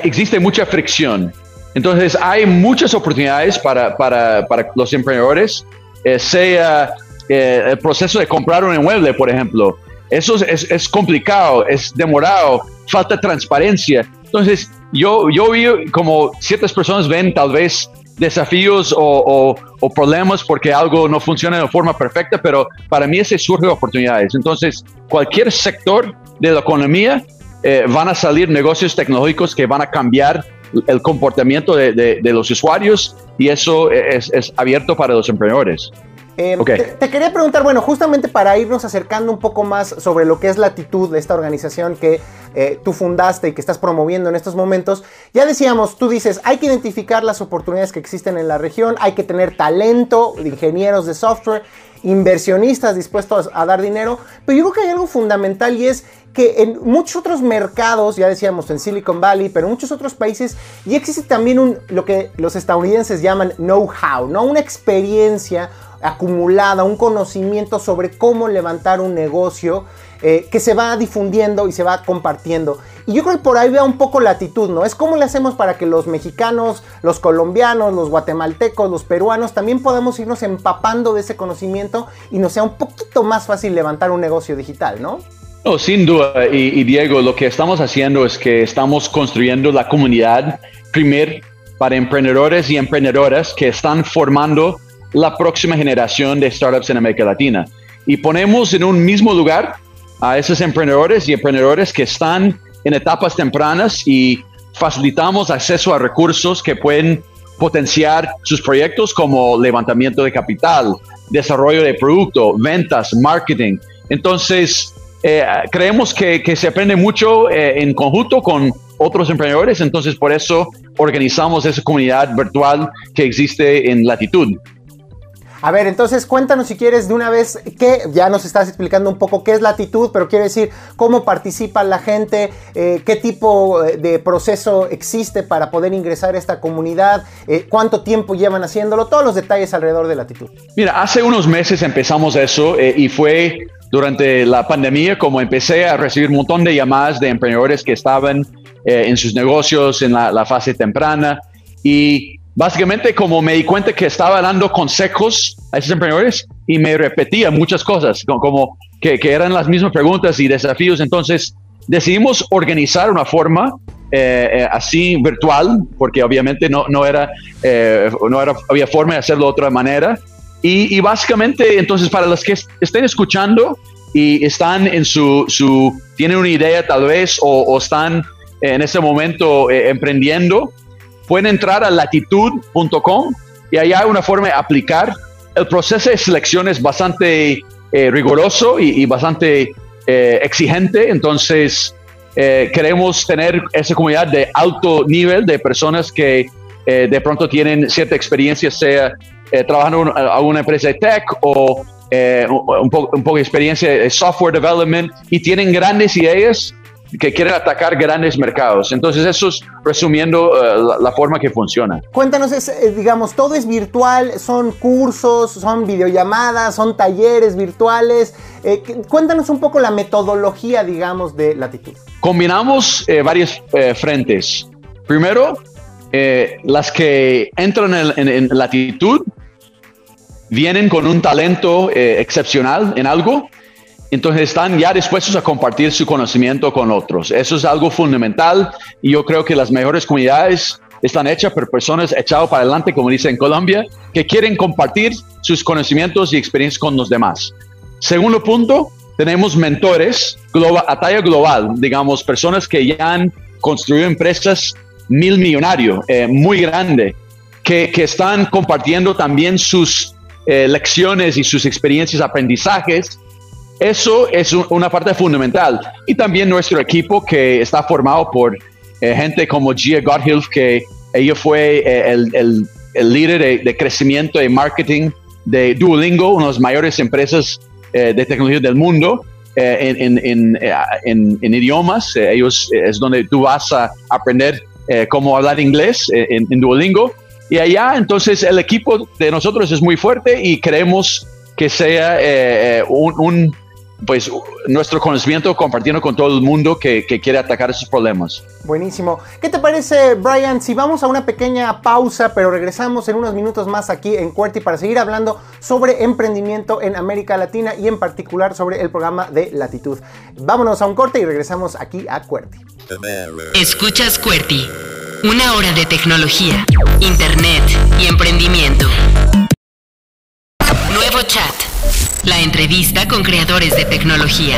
existe mucha fricción. Entonces hay muchas oportunidades para, para, para los emprendedores, eh, sea eh, el proceso de comprar un inmueble, por ejemplo. Eso es, es, complicado, es demorado, falta transparencia. Entonces yo, yo vi como ciertas personas ven tal vez desafíos o, problemas porque algo no funciona de forma perfecta, pero para mí ese surge oportunidades. Entonces, cualquier sector de la economía eh, van a salir negocios tecnológicos que van a cambiar el comportamiento de, los usuarios y eso es, es abierto para los emprendedores. Em, te, quería preguntar, bueno, justamente para irnos acercando un poco más sobre lo que es Latitud, de esta organización que eh, tú fundaste y que estás promoviendo en estos momentos, ya decíamos, tú dices, hay que identificar las oportunidades que existen en la región, hay que tener talento de ingenieros de software, inversionistas dispuestos a dar dinero, pero yo creo que hay algo fundamental y es que en muchos otros mercados, ya decíamos en Silicon Valley, pero en muchos otros países, ya existe también un, lo que los estadounidenses llaman know-how, ¿no? Una experiencia acumulada, un conocimiento sobre cómo levantar un negocio eh, que se va difundiendo y se va compartiendo. Y yo creo que por ahí vea un poco la actitud, ¿no? Es cómo le hacemos para que los mexicanos, los colombianos, los guatemaltecos, los peruanos también podamos irnos empapando de ese conocimiento y nos sea un poquito más fácil levantar un negocio digital, ¿no? No, sin duda. Y, y Diego, lo que estamos haciendo es que estamos construyendo la comunidad primer para emprendedores y emprendedoras que están formando la próxima generación de startups en América Latina. Y ponemos en un mismo lugar a esos emprendedores y emprendedores que están en etapas tempranas y facilitamos acceso a recursos que pueden potenciar sus proyectos como levantamiento de capital, desarrollo de producto, ventas, marketing. Entonces, eh, creemos que, se aprende mucho eh, en conjunto con otros emprendedores, entonces por eso organizamos esa comunidad virtual que existe en Latitud. A ver, entonces cuéntanos si quieres de una vez que ya nos estás explicando un poco qué es latitud, pero quiero decir cómo participa la gente, eh, qué tipo eh, de proceso existe para poder ingresar a esta comunidad, eh, cuánto tiempo llevan haciéndolo, todos los detalles alrededor de latitud. Mira, hace unos meses empezamos eso y fue durante la pandemia como empecé a recibir un montón de llamadas de emprendedores que estaban en sus negocios en la, la fase temprana y básicamente como me di cuenta que estaba dando consejos a esos emprendedores y me repetía muchas cosas, como que, eran las mismas preguntas y desafíos. Entonces decidimos organizar una forma eh, eh, así virtual, porque obviamente no, no, era, eh, no había forma de hacerlo de otra manera. Y, básicamente, entonces, para los que estén escuchando y están en su, su tienen una idea tal vez o están en ese momento emprendiendo, pueden entrar a latitud.com y allá hay una forma de aplicar. El proceso de selección es bastante eh, riguroso y, bastante eh, exigente, entonces eh, queremos tener esa comunidad de alto nivel de personas que de pronto tienen cierta experiencia, sea trabajando en una empresa de tech o un, un poco de experiencia de software development y tienen grandes ideas que quieren atacar grandes mercados. Entonces, eso es resumiendo eh, la, forma que funciona. Cuéntanos, eh, digamos, todo es virtual, son cursos, son videollamadas, son talleres virtuales. Eh, cuéntanos un poco la metodología, digamos, de Latitud. Combinamos varios frentes. Primero, las que entran en, en, Latitud vienen con un talento excepcional en algo entonces están ya dispuestos a compartir su conocimiento con otros. Eso es algo fundamental y yo creo que las mejores comunidades están hechas por personas echadas para adelante, como dice en Colombia, que quieren compartir sus conocimientos y experiencias con los demás. Segundo punto, tenemos mentores a talla global, digamos, personas que ya han construido empresas mil millonario, eh, muy grande, que, que, están compartiendo también sus eh, lecciones y sus experiencias, aprendizajes eso es una parte fundamental. Y también nuestro equipo que está formado por eh, gente como Gia Gotthilf, que ella fue eh, el, líder de, crecimiento y marketing de Duolingo, una de las mayores empresas eh, de tecnología del mundo. En, en, idiomas, ellos es donde tú vas a aprender cómo hablar inglés en, Duolingo. Y allá, entonces, el equipo de nosotros es muy fuerte y queremos que sea un pues nuestro conocimiento compartiendo con todo el mundo que, quiere atacar esos problemas. Buenísimo. ¿Qué te parece, Brian? Si vamos a una pequeña pausa, pero regresamos en unos minutos más aquí en Cuerti para seguir hablando sobre emprendimiento en América Latina y en particular sobre el programa de Latitud. Vámonos a un corte y regresamos aquí a Cuerti. Escuchas Cuerti Una hora de tecnología, internet y emprendimiento. Nuevo chat. La entrevista con creadores de tecnología.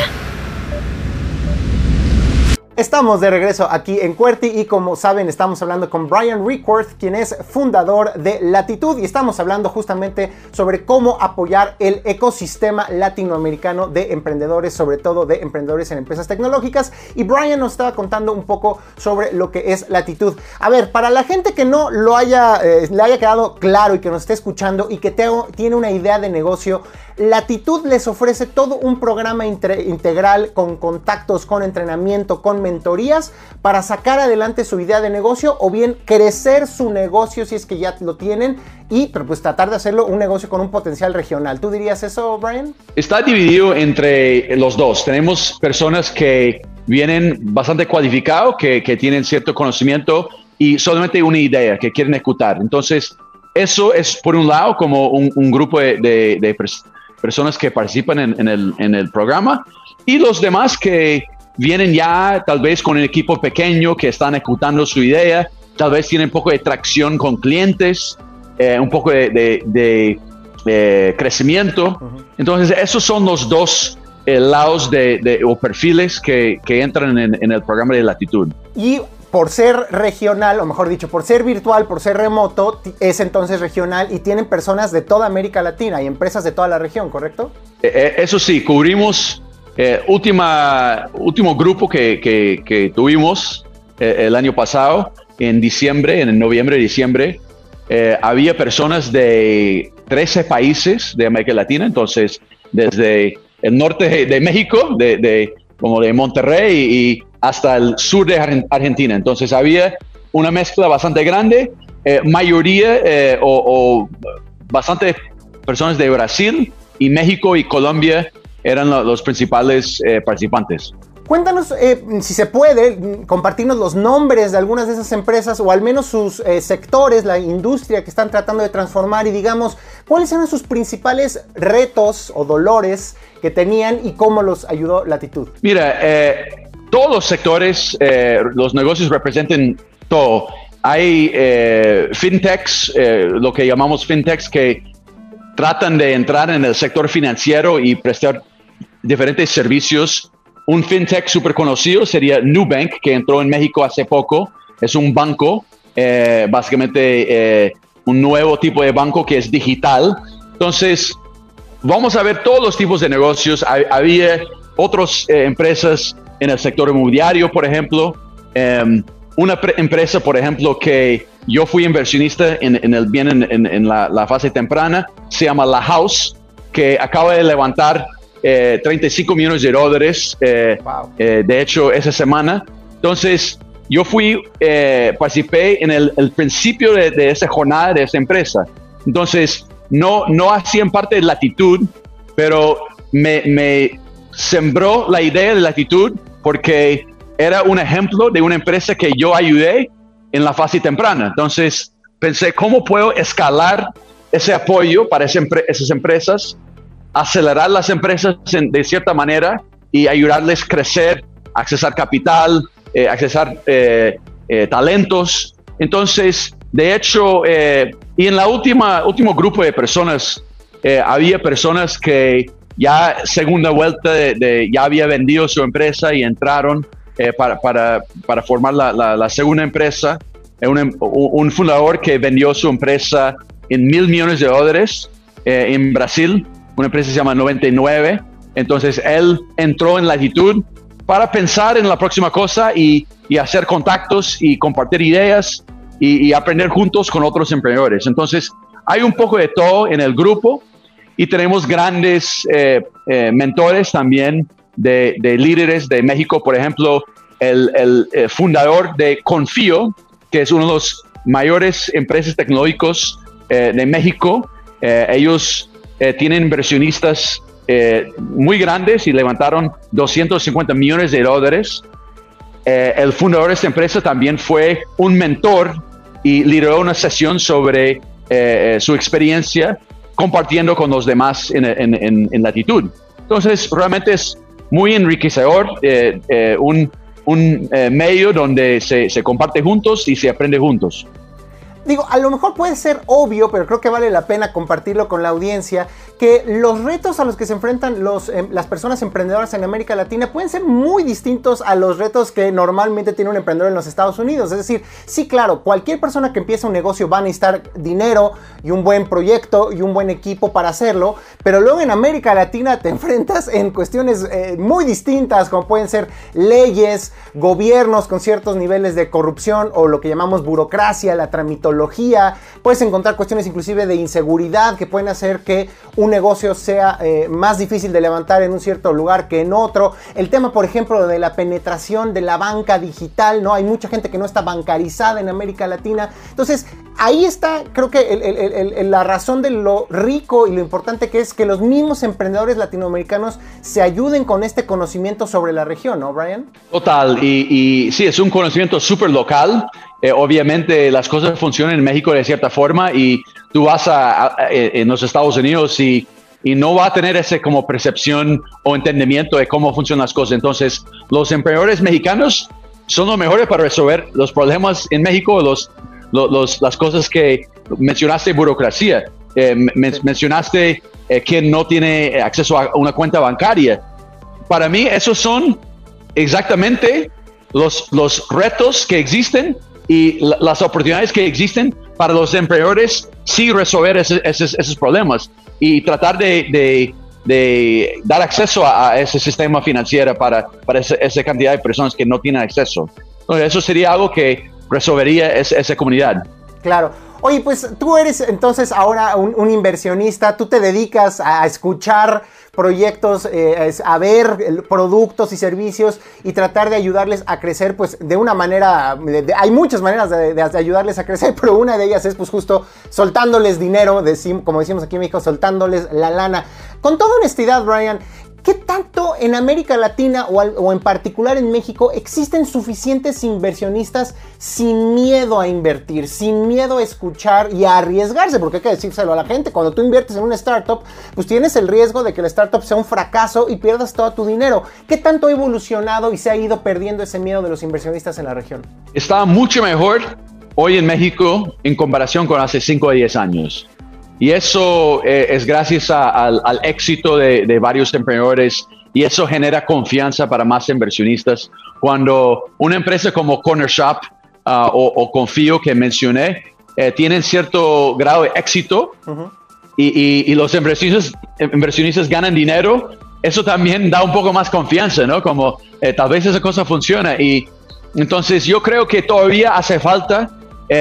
Estamos de regreso aquí en Cuerti y como saben estamos hablando con Brian Rickworth, quien es fundador de Latitud y estamos hablando justamente sobre cómo apoyar el ecosistema latinoamericano de emprendedores, sobre todo de emprendedores en empresas tecnológicas. Y Brian nos estaba contando un poco sobre lo que es Latitud. A ver, para la gente que no lo haya, eh, le haya quedado claro y que nos esté escuchando y que tiene una idea de negocio, Latitud les ofrece todo un programa integral con contactos, con entrenamiento, con mentorías para sacar adelante su idea de negocio o bien crecer su negocio si es que ya lo tienen y pues tratar de hacerlo un negocio con un potencial regional. ¿Tú dirías eso, Brian? Está dividido entre los dos. Tenemos personas que vienen bastante cualificados, que, tienen cierto conocimiento y solamente una idea que quieren ejecutar. Entonces, eso es por un lado como un, grupo de, de, personas que participan en, el, en el programa y los demás que vienen ya tal vez con un equipo pequeño que están ejecutando su idea, tal vez tienen un poco de tracción con clientes, eh, un poco de, de, crecimiento. Entonces, esos son los dos eh, lados de, o perfiles que, que entran en, en, el programa de latitud. Y por ser regional, o mejor dicho, por ser virtual, por ser remoto, es entonces regional y tienen personas de toda América Latina y empresas de toda la región, ¿correcto? Eh, eh, eso sí, cubrimos eh, última, último grupo que, que, tuvimos el año pasado, en diciembre, en noviembre diciembre, había personas de 13 países de América Latina, entonces desde el norte de México, de como de Monterrey y, hasta el sur de Argentina. Entonces había una mezcla bastante grande, eh, mayoría eh, o, bastante personas de Brasil y México y Colombia eran los principales eh, participantes. Cuéntanos, si se puede, compartirnos los nombres de algunas de esas empresas o al menos sus sectores, la industria que están tratando de transformar y digamos, cuáles eran sus principales retos o dolores que tenían y cómo los ayudó Latitud. Mira, todos los sectores, eh, los negocios representan todo. Hay eh, fintechs, eh, lo que llamamos fintechs, que tratan de entrar en el sector financiero y prestar diferentes servicios. Un fintech súper conocido sería Nubank, que entró en México hace poco. Es un banco, básicamente un nuevo tipo de banco que es digital. Entonces, vamos a ver todos los tipos de negocios. Había otras empresas en el sector inmobiliario, por ejemplo. Em, una empresa, por ejemplo, que yo fui inversionista en, el bien en, la, fase temprana, se llama La House, que acaba de levantar 35 eh, millones de dólares, eh, eh, de hecho, esa semana. Entonces, yo fui, participé en el, principio de, esa jornada de esa empresa. Entonces, no, no hacían parte de latitud, pero me, me sembró la idea de latitud porque era un ejemplo de una empresa que yo ayudé en la fase temprana. Entonces pensé, ¿cómo puedo escalar ese apoyo para esas empresas, acelerar las empresas de cierta manera y ayudarles a crecer, accesar capital, eh, accesar eh, eh, talentos? Entonces, de hecho, y en la última último grupo de personas, había personas que ya segunda vuelta de, ya había vendido su empresa y entraron eh, para, para, para, formar la, la, segunda empresa. Eh, un, un, fundador que vendió su empresa en mil millones de dólares eh, en Brasil, una empresa que se llama 99. Entonces él entró en latitud para pensar en la próxima cosa y, y hacer contactos y compartir ideas y, y aprender juntos con otros emprendedores. Entonces hay un poco de todo en el grupo y tenemos grandes eh, eh, mentores también de, líderes de México, por ejemplo, el, eh, fundador de Confío, que es uno de los mayores empresas tecnológicos de México. ellos tienen inversionistas muy grandes y levantaron 250 millones de dólares. el fundador de esta empresa también fue un mentor y lideró una sesión sobre su experiencia compartiendo con los demás en, en, en, latitud. Entonces, realmente es muy enriquecedor, eh, eh, un, un medio donde se, se comparte juntos y se aprende juntos digo, a lo mejor puede ser obvio, pero creo que vale la pena compartirlo con la audiencia, que los retos a los que se enfrentan los, em, las personas emprendedoras en América Latina pueden ser muy distintos a los retos que normalmente tiene un emprendedor en los Estados Unidos. Es decir, sí, claro, cualquier persona que empiece un negocio va a necesitar dinero y un buen proyecto y un buen equipo para hacerlo, pero luego en América Latina te enfrentas en cuestiones eh, muy distintas, como pueden ser leyes, gobiernos con ciertos niveles de corrupción o lo que llamamos burocracia, la tramitología puedes encontrar cuestiones inclusive de inseguridad que pueden hacer que un negocio sea eh, más difícil de levantar en un cierto lugar que en otro. El tema, por ejemplo, de la penetración de la banca digital, ¿no? Hay mucha gente que no está bancarizada en América Latina. Entonces, ahí está, creo que la razón de lo rico y lo importante que es que los mismos emprendedores latinoamericanos se ayuden con este conocimiento sobre la región, ¿no, Brian? Total, y, y sí, es un conocimiento súper local eh, obviamente las cosas funcionan en México de cierta forma y tú vas a, eh, en los Estados Unidos y, y, no va a tener ese como percepción o entendimiento de cómo funcionan las cosas. Entonces, los emprendedores mexicanos son los mejores para resolver los problemas en México, los, los, las cosas que mencionaste, burocracia, eh, mencionaste que no tiene acceso a una cuenta bancaria. Para mí, esos son exactamente los, los retos que existen y las oportunidades que existen para los emprendedores sí resolver esos problemas y tratar de, dar acceso a, ese sistema financiero para, para esa, cantidad de personas que no tienen acceso. Entonces, eso sería algo que resolvería esa comunidad. Claro. Oye, pues tú eres entonces ahora un, inversionista, tú te dedicas a escuchar proyectos, eh, a ver productos y servicios y tratar de ayudarles a crecer, pues de una manera, hay muchas maneras de, ayudarles a crecer, pero una de ellas es pues justo soltándoles dinero, como decimos aquí en México, soltándoles la lana. Con toda honestidad, Brian, ¿Qué tanto en América Latina o, en particular en México existen suficientes inversionistas sin miedo a invertir, sin miedo a escuchar y a arriesgarse? Porque hay que decírselo a la gente, cuando tú inviertes en una startup, pues tienes el riesgo de que la startup sea un fracaso y pierdas todo tu dinero. ¿Qué tanto ha evolucionado y se ha ido perdiendo ese miedo de los inversionistas en la región? Está mucho mejor hoy en México en comparación con hace 5 o 10 años. Y eso eh, es gracias al, éxito de, varios emprendedores y eso genera confianza para más inversionistas. Cuando una empresa como Corner Shop ah, o, Confío que mencioné eh, tienen cierto grado de éxito y, los inversionistas, inversionistas ganan dinero, eso también da un poco más confianza, ¿no? Como eh, tal vez esa cosa funciona. Y entonces yo creo que todavía hace falta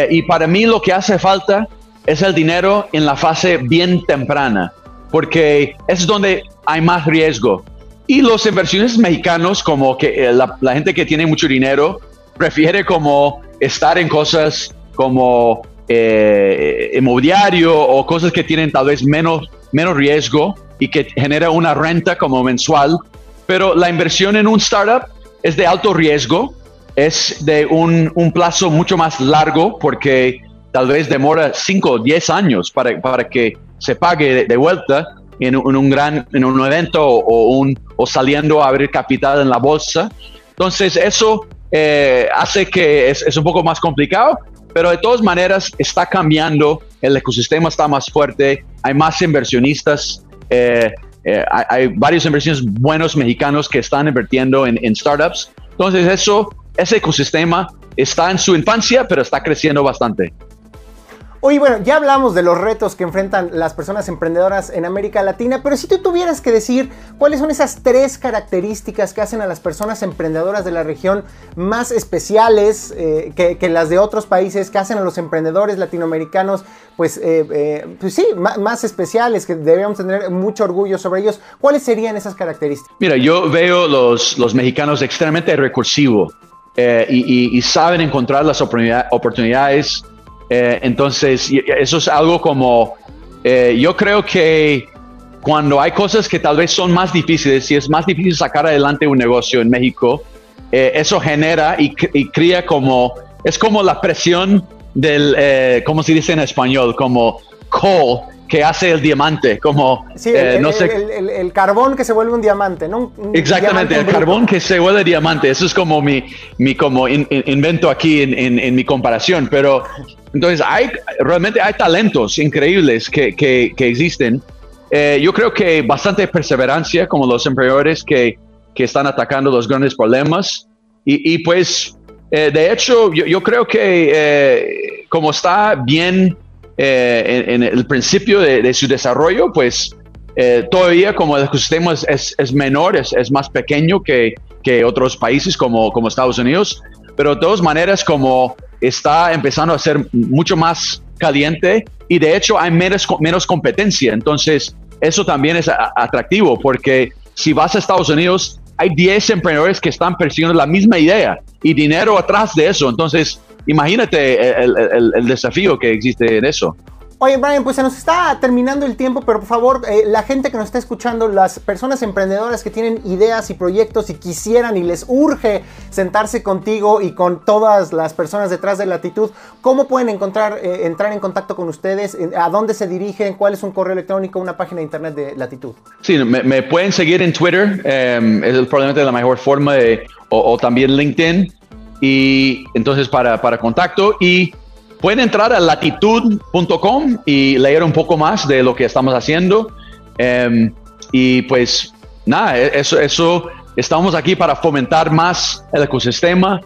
y para mí lo que hace falta es el dinero en la fase bien temprana, porque es donde hay más riesgo. Y los inversionistas mexicanos, como que eh, la, gente que tiene mucho dinero, prefiere como estar en cosas como eh, inmobiliario o cosas que tienen tal vez menos, menos riesgo y que genera una renta como mensual. Pero la inversión en un startup es de alto riesgo, es de un, un plazo mucho más largo porque tal vez demora 5 o 10 años para, para que se pague de, vuelta en, un gran en un evento o, un, o saliendo a abrir capital en la bolsa. Entonces eso eh, hace que es, es, un poco más complicado, pero de todas maneras está cambiando, el ecosistema está más fuerte, hay más inversionistas, eh, eh, hay, varios inversionistas buenos mexicanos que están invirtiendo en, en startups. Entonces eso, ese ecosistema está en su infancia, pero está creciendo bastante. Oye, bueno, ya hablamos de los retos que enfrentan las personas emprendedoras en América Latina, pero si tú tuvieras que decir cuáles son esas tres características que hacen a las personas emprendedoras de la región más especiales eh, que, las de otros países, que hacen a los emprendedores latinoamericanos, pues, eh, eh, pues sí, más, especiales, que debemos tener mucho orgullo sobre ellos, ¿cuáles serían esas características? Mira, yo veo los, los mexicanos extremadamente recursivos y, y, saben encontrar las oportunidades eh, entonces, eso es algo como, eh, yo creo que cuando hay cosas que tal vez son más difíciles, si es más difícil sacar adelante un negocio en México, eh, eso genera y, crea como, es como la presión del, ¿cómo se dice en español? Como coal que hace el diamante, como sí, el, no sé. El, carbón que se vuelve un diamante, ¿no? Exactamente, el carbón que se vuelve diamante. Eso es como mi, mi como invento aquí en, en, mi comparación. Pero entonces hay realmente hay talentos increíbles que, que, que existen. Eh, yo creo que bastante perseverancia, como los emprendedores que, que están atacando los grandes problemas. Y, y pues, eh, de hecho, yo, yo creo que eh, como está bien eh, en, el principio de, su desarrollo, pues eh, todavía como el ecosistema es, es, menor, es, es, más pequeño que, que otros países como, como Estados Unidos, pero de todas maneras como está empezando a ser mucho más caliente y de hecho hay menos, menos competencia, entonces eso también es atractivo porque si vas a Estados Unidos hay 10 emprendedores que están persiguiendo la misma idea y dinero atrás de eso, entonces imagínate el, desafío que existe en eso. Oye, Brian, pues se nos está terminando el tiempo, pero por favor, eh, la gente que nos está escuchando, las personas emprendedoras que tienen ideas y proyectos y quisieran y les urge sentarse contigo y con todas las personas detrás de Latitud, ¿cómo pueden encontrar, eh, entrar en contacto con ustedes? ¿A dónde se dirigen? ¿Cuál es un correo electrónico, una página de internet de Latitud? Sí, me, pueden seguir en Twitter, eh, es probablemente la mejor forma, de, o, o también LinkedIn y entonces para, para contacto y pueden entrar a latitud.com y leer un poco más de lo que estamos haciendo. Em, y pues nada, e, eso, eso estamos aquí para fomentar más el ecosistema.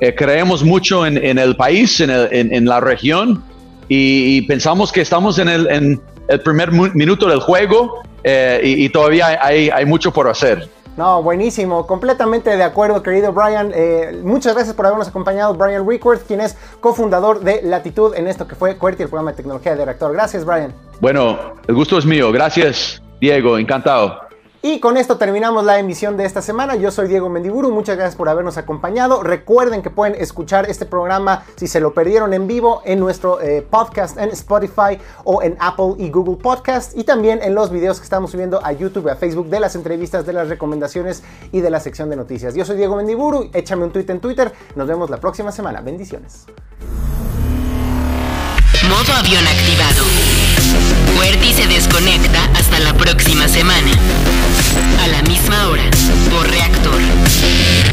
Eh, creemos mucho en, en, el país, en, el, en, la región y, pensamos que estamos en el, en el primer minuto del juego eh, y, y, todavía hay, hay mucho por hacer. No, buenísimo, completamente de acuerdo, querido Brian. Eh, muchas gracias por habernos acompañado, Brian Rickworth, quien es cofundador de Latitud en esto que fue QWERTY, el programa de tecnología de reactor. Gracias, Brian. Bueno, el gusto es mío. Gracias, Diego. Encantado. Y con esto terminamos la emisión de esta semana. Yo soy Diego Mendiburu, muchas gracias por habernos acompañado. Recuerden que pueden escuchar este programa si se lo perdieron en vivo en nuestro eh, podcast en Spotify o en Apple y Google Podcast y también en los videos que estamos subiendo a YouTube a Facebook de las entrevistas, de las recomendaciones y de la sección de noticias. Yo soy Diego Mendiburu, échame un tweet en Twitter. Nos vemos la próxima semana. Bendiciones. Modo avión activado. QWERTY se desconecta hasta la próxima semana. A la misma hora, por reactor.